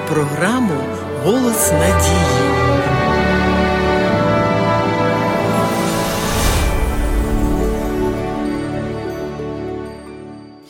програму Голос надії.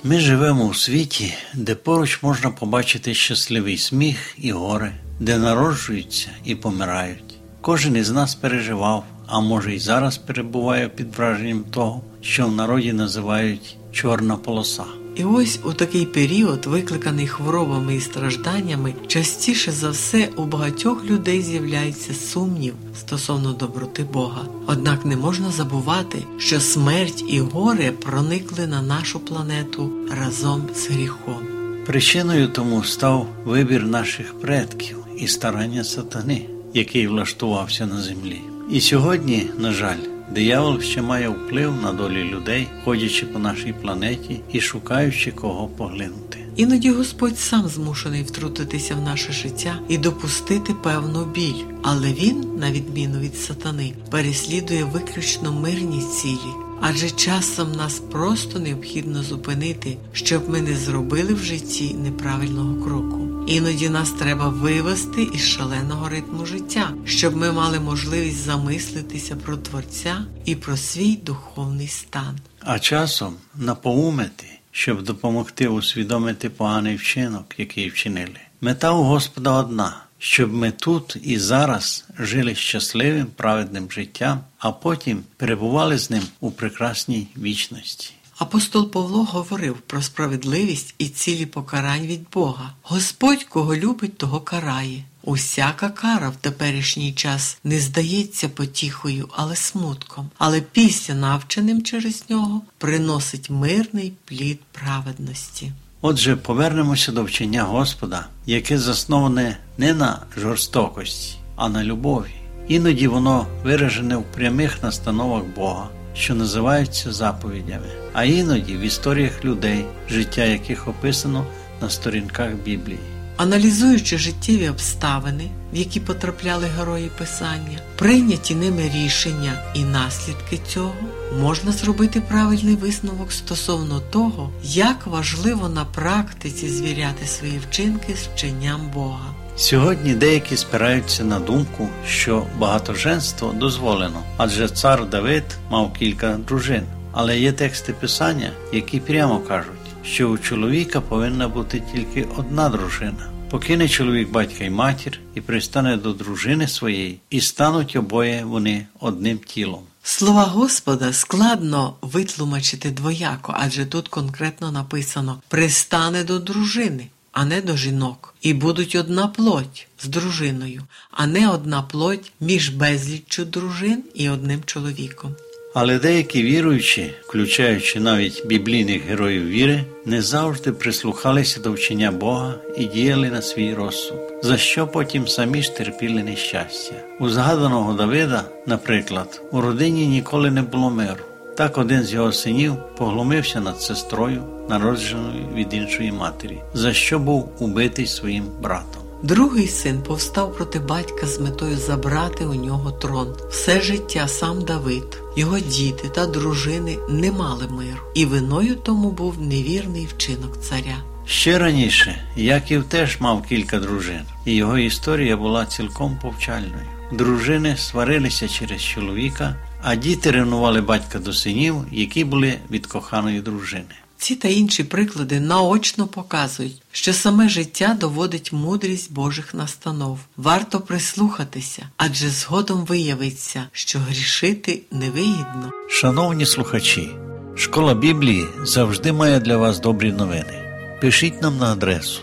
Ми живемо у світі, де поруч можна побачити щасливий сміх і горе, де народжуються і помирають. Кожен із нас переживав, а може й зараз перебуває під враженням того, що в народі називають чорна полоса. І ось у такий період, викликаний хворобами і стражданнями, частіше за все у багатьох людей з'являється сумнів стосовно доброти Бога. Однак не можна забувати, що смерть і горе проникли на нашу планету разом з гріхом. Причиною тому став вибір наших предків і старання сатани, який влаштувався на землі. І сьогодні, на жаль, Диявол ще має вплив на долі людей, ходячи по нашій планеті і шукаючи кого поглинути. Іноді Господь сам змушений втрутитися в наше життя і допустити певну біль, але він, на відміну від сатани, переслідує виключно мирні цілі. Адже часом нас просто необхідно зупинити, щоб ми не зробили в житті неправильного кроку. Іноді нас треба вивести із шаленого ритму життя, щоб ми мали можливість замислитися про Творця і про свій духовний стан. А часом напоумити, щоб допомогти усвідомити поганий вчинок, який вчинили. Мета у Господа одна. Щоб ми тут і зараз жили щасливим, праведним життям, а потім перебували з ним у прекрасній вічності. Апостол Павло говорив про справедливість і цілі покарань від Бога. Господь, кого любить, того карає. Усяка кара в теперішній час не здається потіхою, але смутком, але після навченим через нього приносить мирний плід праведності. Отже, повернемося до вчення Господа, яке засноване не на жорстокості, а на любові. Іноді воно виражене в прямих настановах Бога що називаються заповідями, а іноді в історіях людей, життя яких описано на сторінках Біблії. Аналізуючи життєві обставини, в які потрапляли герої писання, прийняті ними рішення і наслідки цього, можна зробити правильний висновок стосовно того, як важливо на практиці звіряти свої вчинки з вченням Бога. Сьогодні деякі спираються на думку, що багатоженство дозволено, адже цар Давид мав кілька дружин. Але є тексти писання, які прямо кажуть, що у чоловіка повинна бути тільки одна дружина. Покине чоловік батька й матір і пристане до дружини своєї, і стануть обоє вони одним тілом. Слова Господа складно витлумачити двояко, адже тут конкретно написано пристане до дружини а не до жінок, і будуть одна плоть з дружиною, а не одна плоть між безліччю дружин і одним чоловіком. Але деякі віруючі, включаючи навіть біблійних героїв віри, не завжди прислухалися до вчення Бога і діяли на свій розсуд, за що потім самі ж терпіли нещастя. У згаданого Давида, наприклад, у родині ніколи не було миру. Так один з його синів поглумився над сестрою, народженою від іншої матері, за що був убитий своїм братом. Другий син повстав проти батька з метою забрати у нього трон. Все життя сам Давид, його діти та дружини не мали миру, і виною тому був невірний вчинок царя. Ще раніше Яків теж мав кілька дружин, і його історія була цілком повчальною. Дружини сварилися через чоловіка, а діти ревнували батька до синів, які були від коханої дружини. Ці та інші приклади наочно показують, що саме життя доводить мудрість Божих настанов. Варто прислухатися, адже згодом виявиться, що грішити невигідно. Шановні слухачі, школа Біблії завжди має для вас добрі новини. Пишіть нам на адресу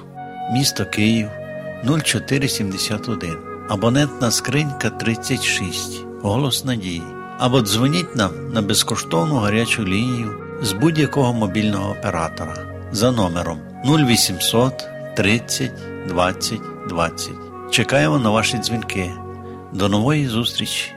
місто Київ 0471, абонентна скринька 36, голос надії або дзвоніть нам на безкоштовну гарячу лінію з будь-якого мобільного оператора за номером 0800 30 20 20. Чекаємо на ваші дзвінки. До нової зустрічі!